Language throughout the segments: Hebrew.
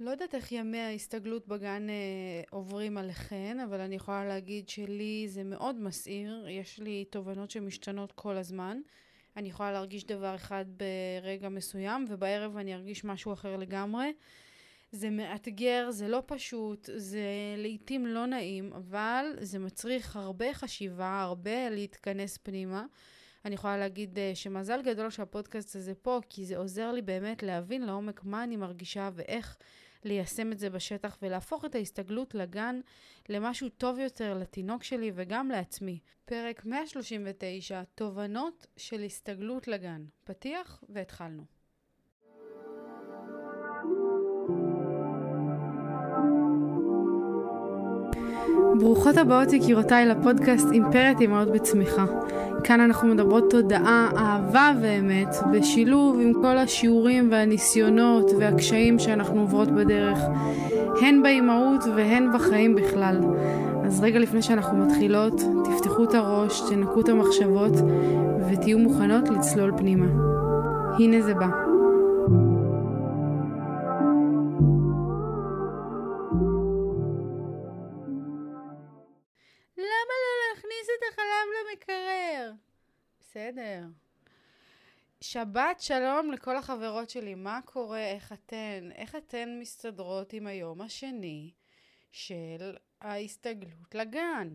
לא יודעת איך ימי ההסתגלות בגן אה, עוברים עליכן, אבל אני יכולה להגיד שלי זה מאוד מסעיר. יש לי תובנות שמשתנות כל הזמן. אני יכולה להרגיש דבר אחד ברגע מסוים, ובערב אני ארגיש משהו אחר לגמרי. זה מאתגר, זה לא פשוט, זה לעיתים לא נעים, אבל זה מצריך הרבה חשיבה, הרבה להתכנס פנימה. אני יכולה להגיד uh, שמזל גדול שהפודקאסט הזה פה, כי זה עוזר לי באמת להבין לעומק מה אני מרגישה ואיך ליישם את זה בשטח ולהפוך את ההסתגלות לגן למשהו טוב יותר לתינוק שלי וגם לעצמי. פרק 139, תובנות של הסתגלות לגן. פתיח והתחלנו. ברוכות הבאות יקירותיי לפודקאסט אימפרית אמהות בצמיחה. כאן אנחנו מדברות תודעה, אהבה ואמת, בשילוב עם כל השיעורים והניסיונות והקשיים שאנחנו עוברות בדרך, הן באימהות והן בחיים בכלל. אז רגע לפני שאנחנו מתחילות, תפתחו את הראש, תנקו את המחשבות ותהיו מוכנות לצלול פנימה. הנה זה בא. שבת שלום לכל החברות שלי, מה קורה, איך אתן, איך אתן מסתדרות עם היום השני של ההסתגלות לגן?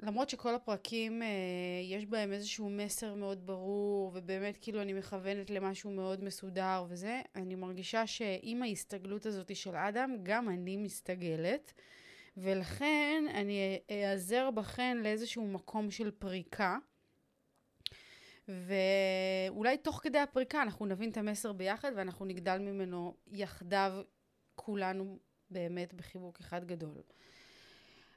למרות שכל הפרקים אה, יש בהם איזשהו מסר מאוד ברור ובאמת כאילו אני מכוונת למשהו מאוד מסודר וזה, אני מרגישה שעם ההסתגלות הזאת של אדם גם אני מסתגלת ולכן אני אעזר בכן לאיזשהו מקום של פריקה ואולי תוך כדי הפריקה אנחנו נבין את המסר ביחד ואנחנו נגדל ממנו יחדיו כולנו באמת בחיבוק אחד גדול.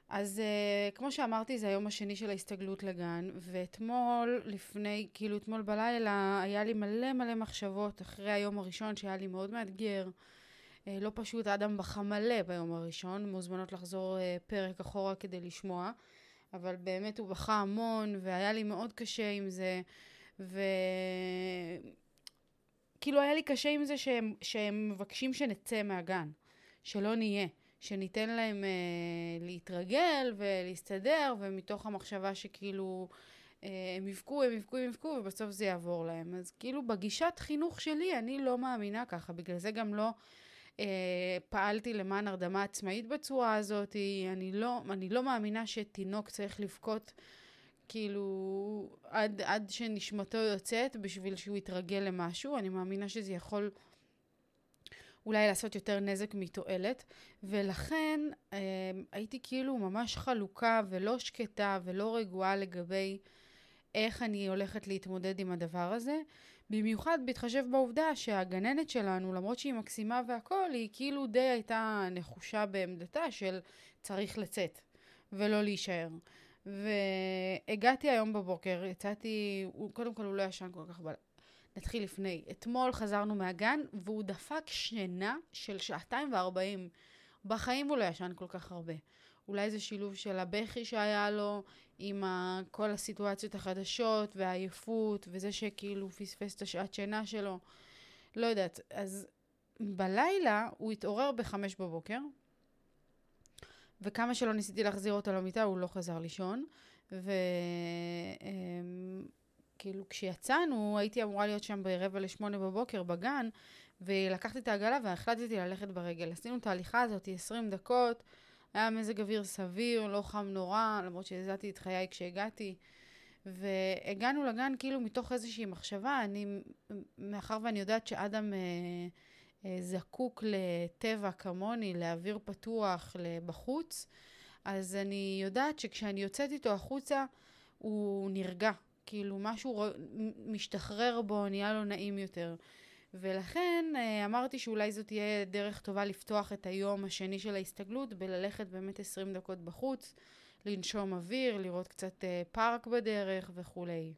אז uh, כמו שאמרתי זה היום השני של ההסתגלות לגן ואתמול לפני כאילו אתמול בלילה היה לי מלא מלא מחשבות אחרי היום הראשון שהיה לי מאוד מאתגר uh, לא פשוט אדם בכה מלא ביום הראשון מוזמנות לחזור uh, פרק אחורה כדי לשמוע אבל באמת הוא בכה המון והיה לי מאוד קשה עם זה וכאילו היה לי קשה עם זה שהם, שהם מבקשים שנצא מהגן, שלא נהיה, שניתן להם אה, להתרגל ולהסתדר, ומתוך המחשבה שכאילו אה, הם יבכו, הם יבכו, הם יבכו, ובסוף זה יעבור להם. אז כאילו בגישת חינוך שלי אני לא מאמינה ככה, בגלל זה גם לא... אה, פעלתי למען הרדמה עצמאית בצורה הזאת, אני לא, אני לא מאמינה שתינוק צריך לבכות כאילו, עד, עד שנשמתו יוצאת בשביל שהוא יתרגל למשהו. אני מאמינה שזה יכול אולי לעשות יותר נזק מתועלת, ולכן אה, הייתי כאילו ממש חלוקה ולא שקטה ולא רגועה לגבי איך אני הולכת להתמודד עם הדבר הזה. במיוחד בהתחשב בעובדה שהגננת שלנו, למרות שהיא מקסימה והכול, היא כאילו די הייתה נחושה בעמדתה של צריך לצאת ולא להישאר. והגעתי היום בבוקר, יצאתי, קודם כל הוא לא ישן כל כך בלילה. נתחיל לפני. אתמול חזרנו מהגן והוא דפק שינה של שעתיים וארבעים. בחיים הוא לא ישן כל כך הרבה. אולי זה שילוב של הבכי שהיה לו עם כל הסיטואציות החדשות והעייפות וזה שכאילו פספס את השעת שינה שלו. לא יודעת. אז בלילה הוא התעורר בחמש בבוקר, וכמה שלא ניסיתי להחזיר אותו למיטה, הוא לא חזר לישון. וכאילו, אמ, כשיצאנו, הייתי אמורה להיות שם ברבע לשמונה בבוקר בגן, ולקחתי את העגלה והחלטתי ללכת ברגל. עשינו את ההליכה הזאת 20 דקות, היה מזג אוויר סביר, לא חם נורא, למרות שהזעתי את חיי כשהגעתי. והגענו לגן כאילו מתוך איזושהי מחשבה, אני, מאחר ואני יודעת שאדם... אה, זקוק לטבע כמוני, לאוויר פתוח, בחוץ, אז אני יודעת שכשאני יוצאת איתו החוצה, הוא נרגע. כאילו משהו משתחרר בו, נהיה לו נעים יותר. ולכן אה, אמרתי שאולי זאת תהיה דרך טובה לפתוח את היום השני של ההסתגלות בללכת באמת 20 דקות בחוץ, לנשום אוויר, לראות קצת אה, פארק בדרך וכולי.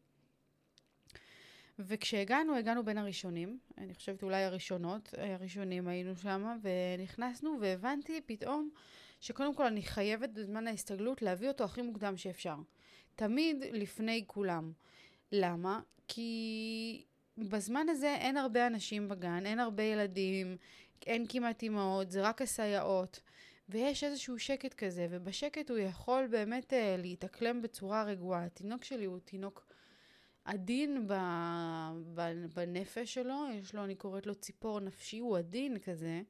וכשהגענו, הגענו בין הראשונים, אני חושבת אולי הראשונות, הראשונים היינו שם, ונכנסנו והבנתי פתאום שקודם כל אני חייבת בזמן ההסתגלות להביא אותו הכי מוקדם שאפשר. תמיד לפני כולם. למה? כי בזמן הזה אין הרבה אנשים בגן, אין הרבה ילדים, אין כמעט אימהות, זה רק הסייעות, ויש איזשהו שקט כזה, ובשקט הוא יכול באמת אה, להתאקלם בצורה רגועה. התינוק שלי הוא תינוק עדין בנפש שלו, יש לו, אני קוראת לו ציפור נפשי, הוא עדין כזה.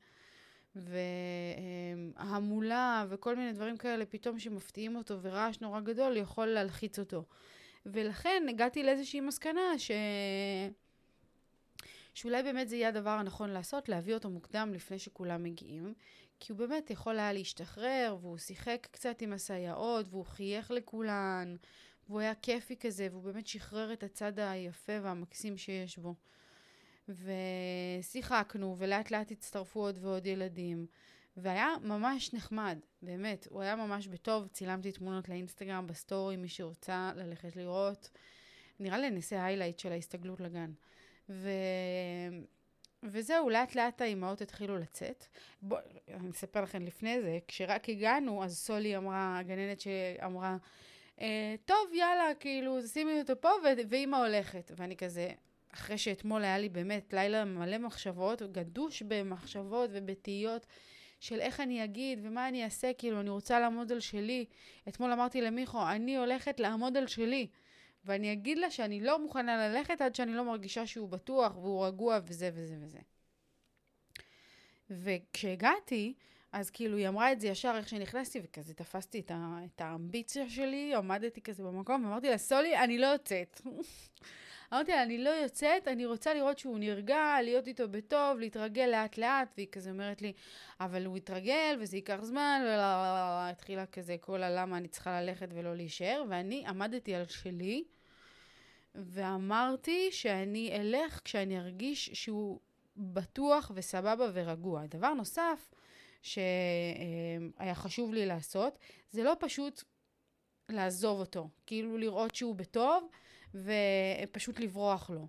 והמולה וכל מיני דברים כאלה פתאום שמפתיעים אותו ורעש נורא גדול יכול להלחיץ אותו. ולכן הגעתי לאיזושהי מסקנה ש... שאולי באמת זה יהיה הדבר הנכון לעשות, להביא אותו מוקדם לפני שכולם מגיעים, כי הוא באמת יכול היה להשתחרר, והוא שיחק קצת עם הסייעות, והוא חייך לכולן, והוא היה כיפי כזה, והוא באמת שחרר את הצד היפה והמקסים שיש בו. ושיחקנו, ולאט לאט הצטרפו עוד ועוד ילדים. והיה ממש נחמד, באמת. הוא היה ממש בטוב, צילמתי תמונות לאינסטגרם ב story, מי שרוצה ללכת לראות. נראה לי נעשה highlight של ההסתגלות לגן. ו... וזהו, לאט לאט האימהות התחילו לצאת. בואו, אני אספר לכם לפני זה, כשרק הגענו, אז סולי אמרה, הגננת שאמרה, טוב, יאללה, כאילו, שימי אותו פה, ואימא הולכת. ואני כזה, אחרי שאתמול היה לי באמת לילה מלא מחשבות, גדוש במחשבות ובתהיות של איך אני אגיד ומה אני אעשה, כאילו, אני רוצה לעמוד על שלי. אתמול אמרתי למיכו, אני הולכת לעמוד על שלי. ואני אגיד לה שאני לא מוכנה ללכת עד שאני לא מרגישה שהוא בטוח והוא רגוע וזה וזה וזה. וכשהגעתי, אז כאילו היא אמרה את זה ישר איך שנכנסתי, וכזה תפסתי את, ה, את האמביציה שלי, עמדתי כזה במקום, ואמרתי לה, סולי, אני לא יוצאת. אמרתי לה, אני לא יוצאת, אני רוצה לראות שהוא נרגע, להיות איתו בטוב, להתרגל לאט לאט, והיא כזה אומרת לי, אבל הוא יתרגל וזה ייקח זמן, התחילה כזה כל הלמה אני צריכה ללכת ולא להישאר, ואני עמדתי על שלי, ואמרתי שאני אלך כשאני ארגיש שהוא בטוח וסבבה ורגוע. דבר נוסף שהיה חשוב לי לעשות, זה לא פשוט לעזוב אותו, כאילו לראות שהוא בטוב, ופשוט לברוח לו.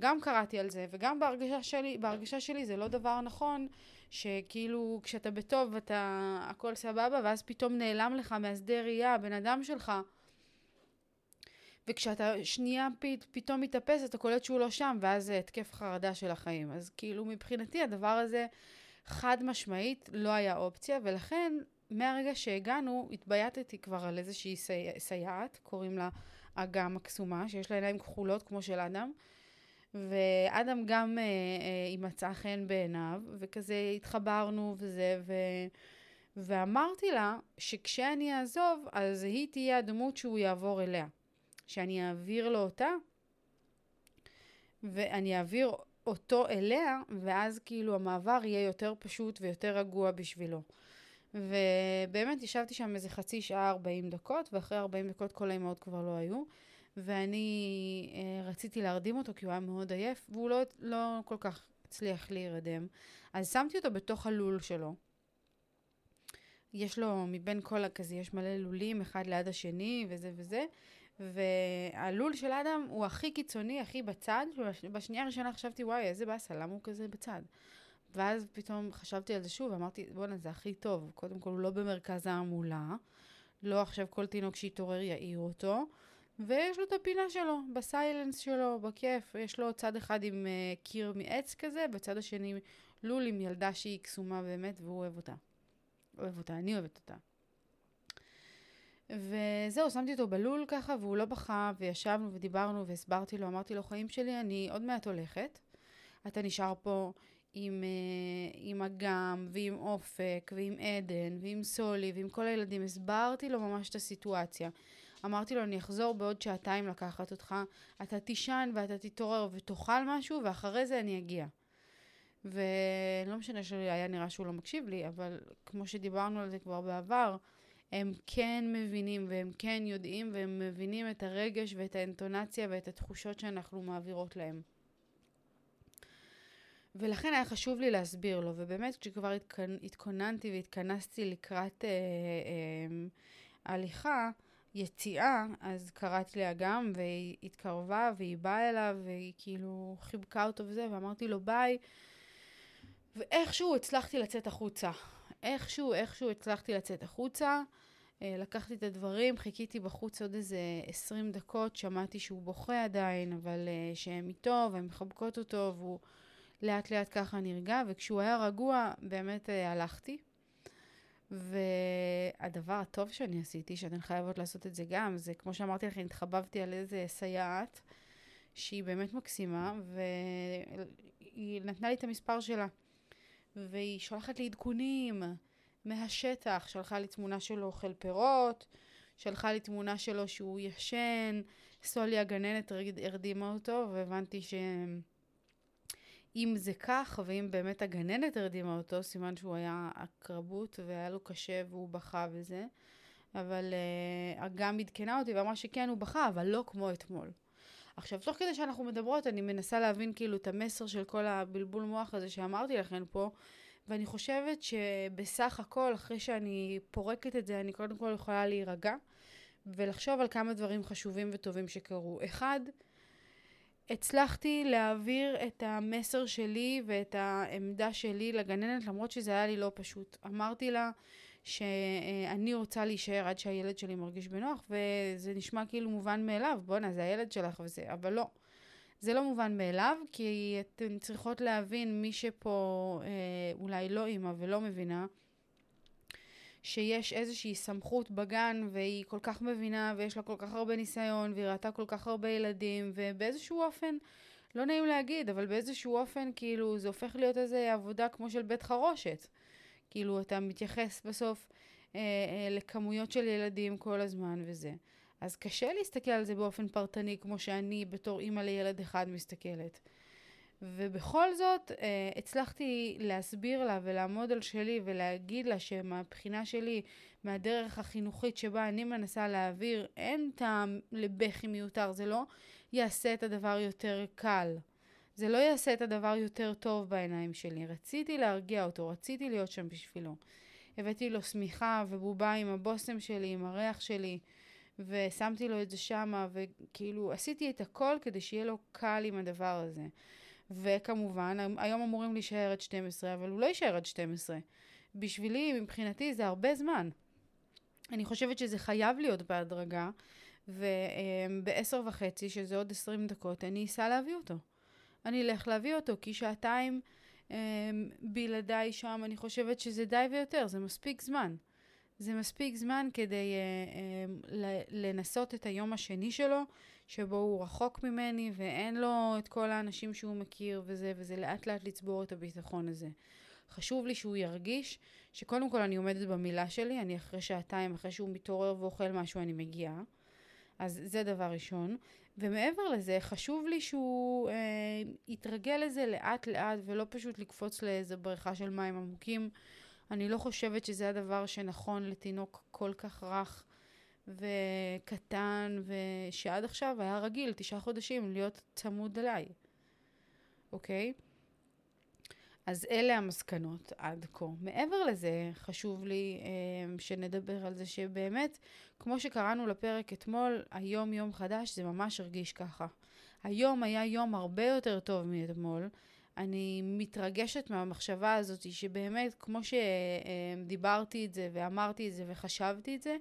גם קראתי על זה, וגם בהרגשה שלי, בהרגשה שלי זה לא דבר נכון, שכאילו כשאתה בטוב ואתה הכל סבבה, ואז פתאום נעלם לך מהשדה ראייה הבן אדם שלך, וכשאתה שנייה פ, פתאום מתאפס, אתה קולט שהוא לא שם, ואז זה התקף חרדה של החיים. אז כאילו מבחינתי הדבר הזה חד משמעית לא היה אופציה, ולכן מהרגע שהגענו התבייתתי כבר על איזושהי סי... סייעת, קוראים לה אגם הקסומה, שיש לה עיניים כחולות כמו של אדם. ואדם גם אה, אה, היא מצאה חן בעיניו, וכזה התחברנו וזה, ו... ואמרתי לה שכשאני אעזוב, אז היא תהיה הדמות שהוא יעבור אליה. שאני אעביר לו אותה, ואני אעביר אותו אליה, ואז כאילו המעבר יהיה יותר פשוט ויותר רגוע בשבילו. ובאמת ישבתי שם איזה חצי שעה, 40 דקות, ואחרי 40 דקות כל האימהות כבר לא היו. ואני אה, רציתי להרדים אותו כי הוא היה מאוד עייף, והוא לא, לא כל כך הצליח להירדם. אז שמתי אותו בתוך הלול שלו. יש לו, מבין כל הכזה, יש מלא לולים, אחד ליד השני, וזה וזה. והלול של אדם הוא הכי קיצוני, הכי בצד. בשנייה הראשונה חשבתי, וואי, איזה באסה, למה הוא כזה בצד? ואז פתאום חשבתי על זה שוב, ואמרתי, בואנה, זה הכי טוב. קודם כל, הוא לא במרכז ההמולה, לא עכשיו כל תינוק שיתעורר יעיר אותו, ויש לו את הפינה שלו, בסיילנס שלו, בכיף. יש לו צד אחד עם uh, קיר מעץ כזה, בצד השני לול עם ילדה שהיא קסומה באמת, והוא אוהב אותה. אוהב אותה, אני אוהבת אותה. וזהו, שמתי אותו בלול ככה, והוא לא בכה, וישבנו ודיברנו והסברתי לו, אמרתי לו, חיים שלי, אני עוד מעט הולכת. אתה נשאר פה עם, uh, עם אגם, ועם אופק, ועם עדן, ועם סולי, ועם כל הילדים. הסברתי לו ממש את הסיטואציה. אמרתי לו, אני אחזור בעוד שעתיים לקחת אותך, אתה תישן ואתה תתעורר ותאכל משהו, ואחרי זה אני אגיע. ולא משנה שהיה נראה שהוא לא מקשיב לי, אבל כמו שדיברנו על זה כבר בעבר, הם כן מבינים והם כן יודעים והם מבינים את הרגש ואת האינטונציה ואת התחושות שאנחנו מעבירות להם. ולכן היה חשוב לי להסביר לו, ובאמת כשכבר התכוננתי והתכנסתי לקראת אה, אה, הליכה, יציאה, אז קראתי לאגם והיא התקרבה והיא באה אליו והיא כאילו חיבקה אותו וזה, ואמרתי לו ביי, ואיכשהו הצלחתי לצאת החוצה. איכשהו, איכשהו הצלחתי לצאת החוצה. אה, לקחתי את הדברים, חיכיתי בחוץ עוד איזה 20 דקות, שמעתי שהוא בוכה עדיין, אבל uh, שהם איתו והן מחבקות אותו, והוא לאט לאט ככה נרגע, וכשהוא היה רגוע, באמת אה, הלכתי. והדבר הטוב שאני עשיתי, שאתן חייבות לעשות את זה גם, זה כמו שאמרתי לכם, התחבבתי על איזה סייעת, שהיא באמת מקסימה, והיא נתנה לי את המספר שלה. והיא שולחת לי עדכונים מהשטח, שלחה לי תמונה שלו אוכל פירות, שלחה לי תמונה שלו שהוא ישן, סולי הגננת הרדימה אותו, והבנתי שאם זה כך, ואם באמת הגננת הרדימה אותו, סימן שהוא היה הקרבות והיה לו קשה והוא בכה וזה. אבל uh, אגם עדכנה אותי ואמרה שכן, הוא בכה, אבל לא כמו אתמול. עכשיו, תוך כדי שאנחנו מדברות, אני מנסה להבין כאילו את המסר של כל הבלבול מוח הזה שאמרתי לכם פה, ואני חושבת שבסך הכל, אחרי שאני פורקת את זה, אני קודם כל יכולה להירגע ולחשוב על כמה דברים חשובים וטובים שקרו. אחד, הצלחתי להעביר את המסר שלי ואת העמדה שלי לגננת, למרות שזה היה לי לא פשוט. אמרתי לה שאני רוצה להישאר עד שהילד שלי מרגיש בנוח, וזה נשמע כאילו מובן מאליו, בואנה, זה הילד שלך וזה, אבל לא. זה לא מובן מאליו, כי אתן צריכות להבין, מי שפה אה, אולי לא אימא ולא מבינה, שיש איזושהי סמכות בגן והיא כל כך מבינה ויש לה כל כך הרבה ניסיון והיא ראתה כל כך הרבה ילדים ובאיזשהו אופן, לא נעים להגיד, אבל באיזשהו אופן כאילו זה הופך להיות איזו עבודה כמו של בית חרושת. כאילו אתה מתייחס בסוף אה, אה, לכמויות של ילדים כל הזמן וזה. אז קשה להסתכל על זה באופן פרטני כמו שאני בתור אימא לילד אחד מסתכלת. ובכל זאת אה, הצלחתי להסביר לה ולעמוד על שלי ולהגיד לה שמהבחינה שלי, מהדרך החינוכית שבה אני מנסה להעביר, אין טעם לבכי מיותר, זה לא יעשה את הדבר יותר קל. זה לא יעשה את הדבר יותר טוב בעיניים שלי. רציתי להרגיע אותו, רציתי להיות שם בשבילו. הבאתי לו שמיכה ובובה עם הבושם שלי, עם הריח שלי, ושמתי לו את זה שמה, וכאילו עשיתי את הכל כדי שיהיה לו קל עם הדבר הזה. וכמובן, היום אמורים להישאר עד 12, אבל הוא לא יישאר עד 12. בשבילי, מבחינתי, זה הרבה זמן. אני חושבת שזה חייב להיות בהדרגה, ובעשר וחצי, שזה עוד 20 דקות, אני אסע להביא אותו. אני אלך להביא אותו, כי שעתיים um, בלעדיי שם, אני חושבת שזה די ויותר, זה מספיק זמן. זה מספיק זמן כדי uh, um, לנסות את היום השני שלו, שבו הוא רחוק ממני ואין לו את כל האנשים שהוא מכיר וזה, וזה לאט לאט לצבור את הביטחון הזה. חשוב לי שהוא ירגיש שקודם כל אני עומדת במילה שלי, אני אחרי שעתיים, אחרי שהוא מתעורר ואוכל משהו, אני מגיעה. אז זה דבר ראשון. ומעבר לזה, חשוב לי שהוא אה, יתרגל לזה לאט לאט ולא פשוט לקפוץ לאיזה בריכה של מים עמוקים. אני לא חושבת שזה הדבר שנכון לתינוק כל כך רך וקטן, ושעד עכשיו היה רגיל, תשעה חודשים, להיות צמוד אליי, אוקיי? אז אלה המסקנות עד כה. מעבר לזה, חשוב לי אה, שנדבר על זה שבאמת, כמו שקראנו לפרק אתמול, היום יום חדש, זה ממש הרגיש ככה. היום היה יום הרבה יותר טוב מאתמול. אני מתרגשת מהמחשבה הזאת שבאמת, כמו שדיברתי את זה ואמרתי את זה וחשבתי את זה,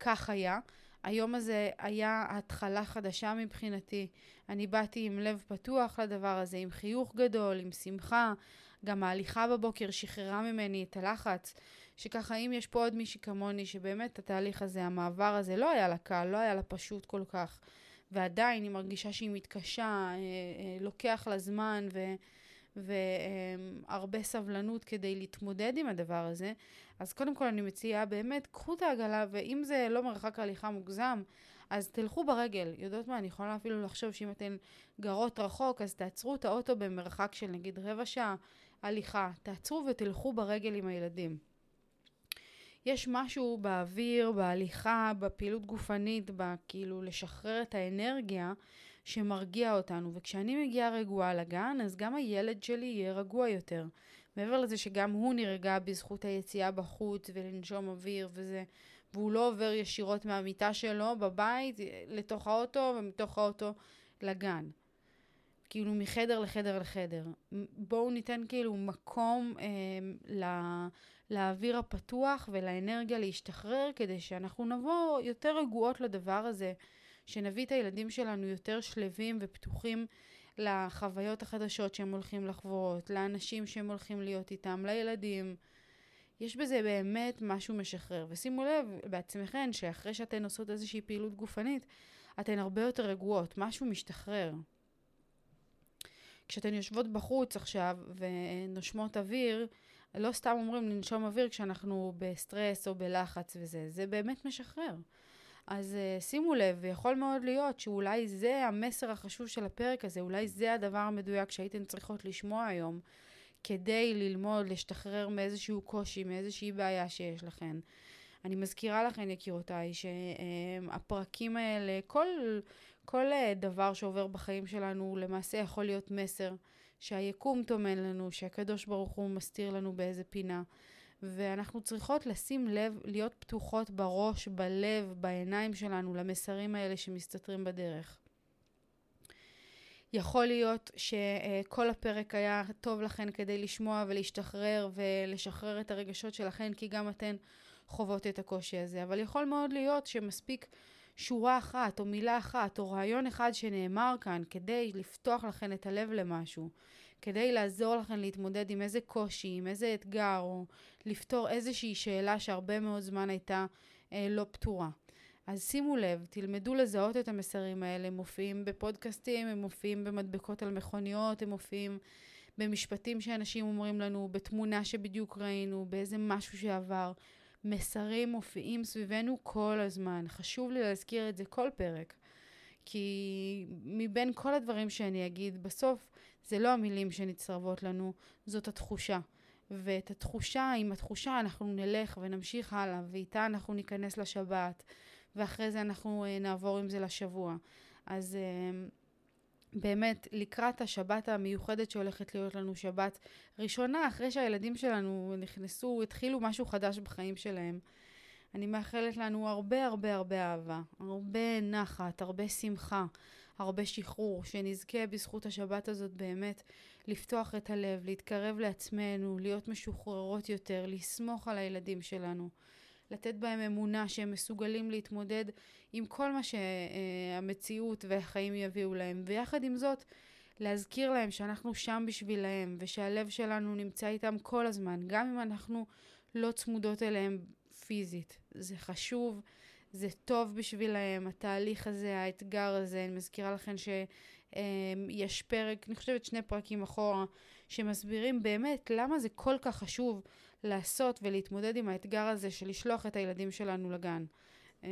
כך היה. היום הזה היה התחלה חדשה מבחינתי. אני באתי עם לב פתוח לדבר הזה, עם חיוך גדול, עם שמחה. גם ההליכה בבוקר שחררה ממני את הלחץ, שככה אם יש פה עוד מישהי כמוני, שבאמת התהליך הזה, המעבר הזה, לא היה לה קל, לא היה לה פשוט כל כך, ועדיין היא מרגישה שהיא מתקשה, אה, אה, לוקח לה זמן ו... והרבה סבלנות כדי להתמודד עם הדבר הזה, אז קודם כל אני מציעה באמת, קחו את העגלה, ואם זה לא מרחק הליכה מוגזם, אז תלכו ברגל. יודעות מה, אני יכולה אפילו לחשוב שאם אתן גרות רחוק, אז תעצרו את האוטו במרחק של נגיד רבע שעה הליכה. תעצרו ותלכו ברגל עם הילדים. יש משהו באוויר, בהליכה, בפעילות גופנית, בכאילו לשחרר את האנרגיה שמרגיע אותנו. וכשאני מגיעה רגועה לגן, אז גם הילד שלי יהיה רגוע יותר. מעבר לזה שגם הוא נרגע בזכות היציאה בחוץ ולנשום אוויר וזה, והוא לא עובר ישירות מהמיטה שלו בבית לתוך האוטו ומתוך האוטו לגן. כאילו מחדר לחדר לחדר. בואו ניתן כאילו מקום אה, לה, לאוויר הפתוח ולאנרגיה להשתחרר כדי שאנחנו נבוא יותר רגועות לדבר הזה, שנביא את הילדים שלנו יותר שלווים ופתוחים. לחוויות החדשות שהם הולכים לחוות, לאנשים שהם הולכים להיות איתם, לילדים. יש בזה באמת משהו משחרר. ושימו לב בעצמכן שאחרי שאתן עושות איזושהי פעילות גופנית, אתן הרבה יותר רגועות, משהו משתחרר. כשאתן יושבות בחוץ עכשיו ונושמות אוויר, לא סתם אומרים לנשום אוויר כשאנחנו בסטרס או בלחץ וזה, זה באמת משחרר. אז uh, שימו לב, ויכול מאוד להיות שאולי זה המסר החשוב של הפרק הזה, אולי זה הדבר המדויק שהייתן צריכות לשמוע היום, כדי ללמוד, להשתחרר מאיזשהו קושי, מאיזושהי בעיה שיש לכן. אני מזכירה לכן, יקירותיי, שהפרקים האלה, כל, כל אה, דבר שעובר בחיים שלנו למעשה יכול להיות מסר שהיקום טומן לנו, שהקדוש ברוך הוא מסתיר לנו באיזה פינה. ואנחנו צריכות לשים לב, להיות פתוחות בראש, בלב, בעיניים שלנו, למסרים האלה שמסתתרים בדרך. יכול להיות שכל הפרק היה טוב לכן כדי לשמוע ולהשתחרר ולשחרר את הרגשות שלכן, כי גם אתן חוות את הקושי הזה, אבל יכול מאוד להיות שמספיק שורה אחת או מילה אחת או רעיון אחד שנאמר כאן כדי לפתוח לכן את הלב למשהו, כדי לעזור לכן להתמודד עם איזה קושי, עם איזה אתגר או לפתור איזושהי שאלה שהרבה מאוד זמן הייתה אה, לא פתורה. אז שימו לב, תלמדו לזהות את המסרים האלה, הם מופיעים בפודקאסטים, הם מופיעים במדבקות על מכוניות, הם מופיעים במשפטים שאנשים אומרים לנו, בתמונה שבדיוק ראינו, באיזה משהו שעבר. מסרים מופיעים סביבנו כל הזמן. חשוב לי להזכיר את זה כל פרק. כי מבין כל הדברים שאני אגיד, בסוף זה לא המילים שנצטרבות לנו, זאת התחושה. ואת התחושה, עם התחושה אנחנו נלך ונמשיך הלאה, ואיתה אנחנו ניכנס לשבת, ואחרי זה אנחנו uh, נעבור עם זה לשבוע. אז uh, באמת, לקראת השבת המיוחדת שהולכת להיות לנו שבת ראשונה, אחרי שהילדים שלנו נכנסו, התחילו משהו חדש בחיים שלהם. אני מאחלת לנו הרבה הרבה הרבה אהבה, הרבה נחת, הרבה שמחה, הרבה שחרור, שנזכה בזכות השבת הזאת באמת לפתוח את הלב, להתקרב לעצמנו, להיות משוחררות יותר, לסמוך על הילדים שלנו. לתת בהם אמונה שהם מסוגלים להתמודד עם כל מה שהמציאות והחיים יביאו להם. ויחד עם זאת, להזכיר להם שאנחנו שם בשבילהם, ושהלב שלנו נמצא איתם כל הזמן, גם אם אנחנו לא צמודות אליהם פיזית. זה חשוב, זה טוב בשבילהם, התהליך הזה, האתגר הזה. אני מזכירה לכם שיש פרק, אני חושבת שני פרקים אחורה, שמסבירים באמת למה זה כל כך חשוב לעשות ולהתמודד עם האתגר הזה של לשלוח את הילדים שלנו לגן. אמ,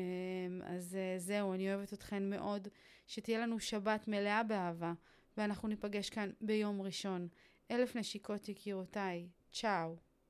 אז אה, זהו, אני אוהבת אתכן מאוד. שתהיה לנו שבת מלאה באהבה, ואנחנו ניפגש כאן ביום ראשון. אלף נשיקות יקירותיי. צ'או.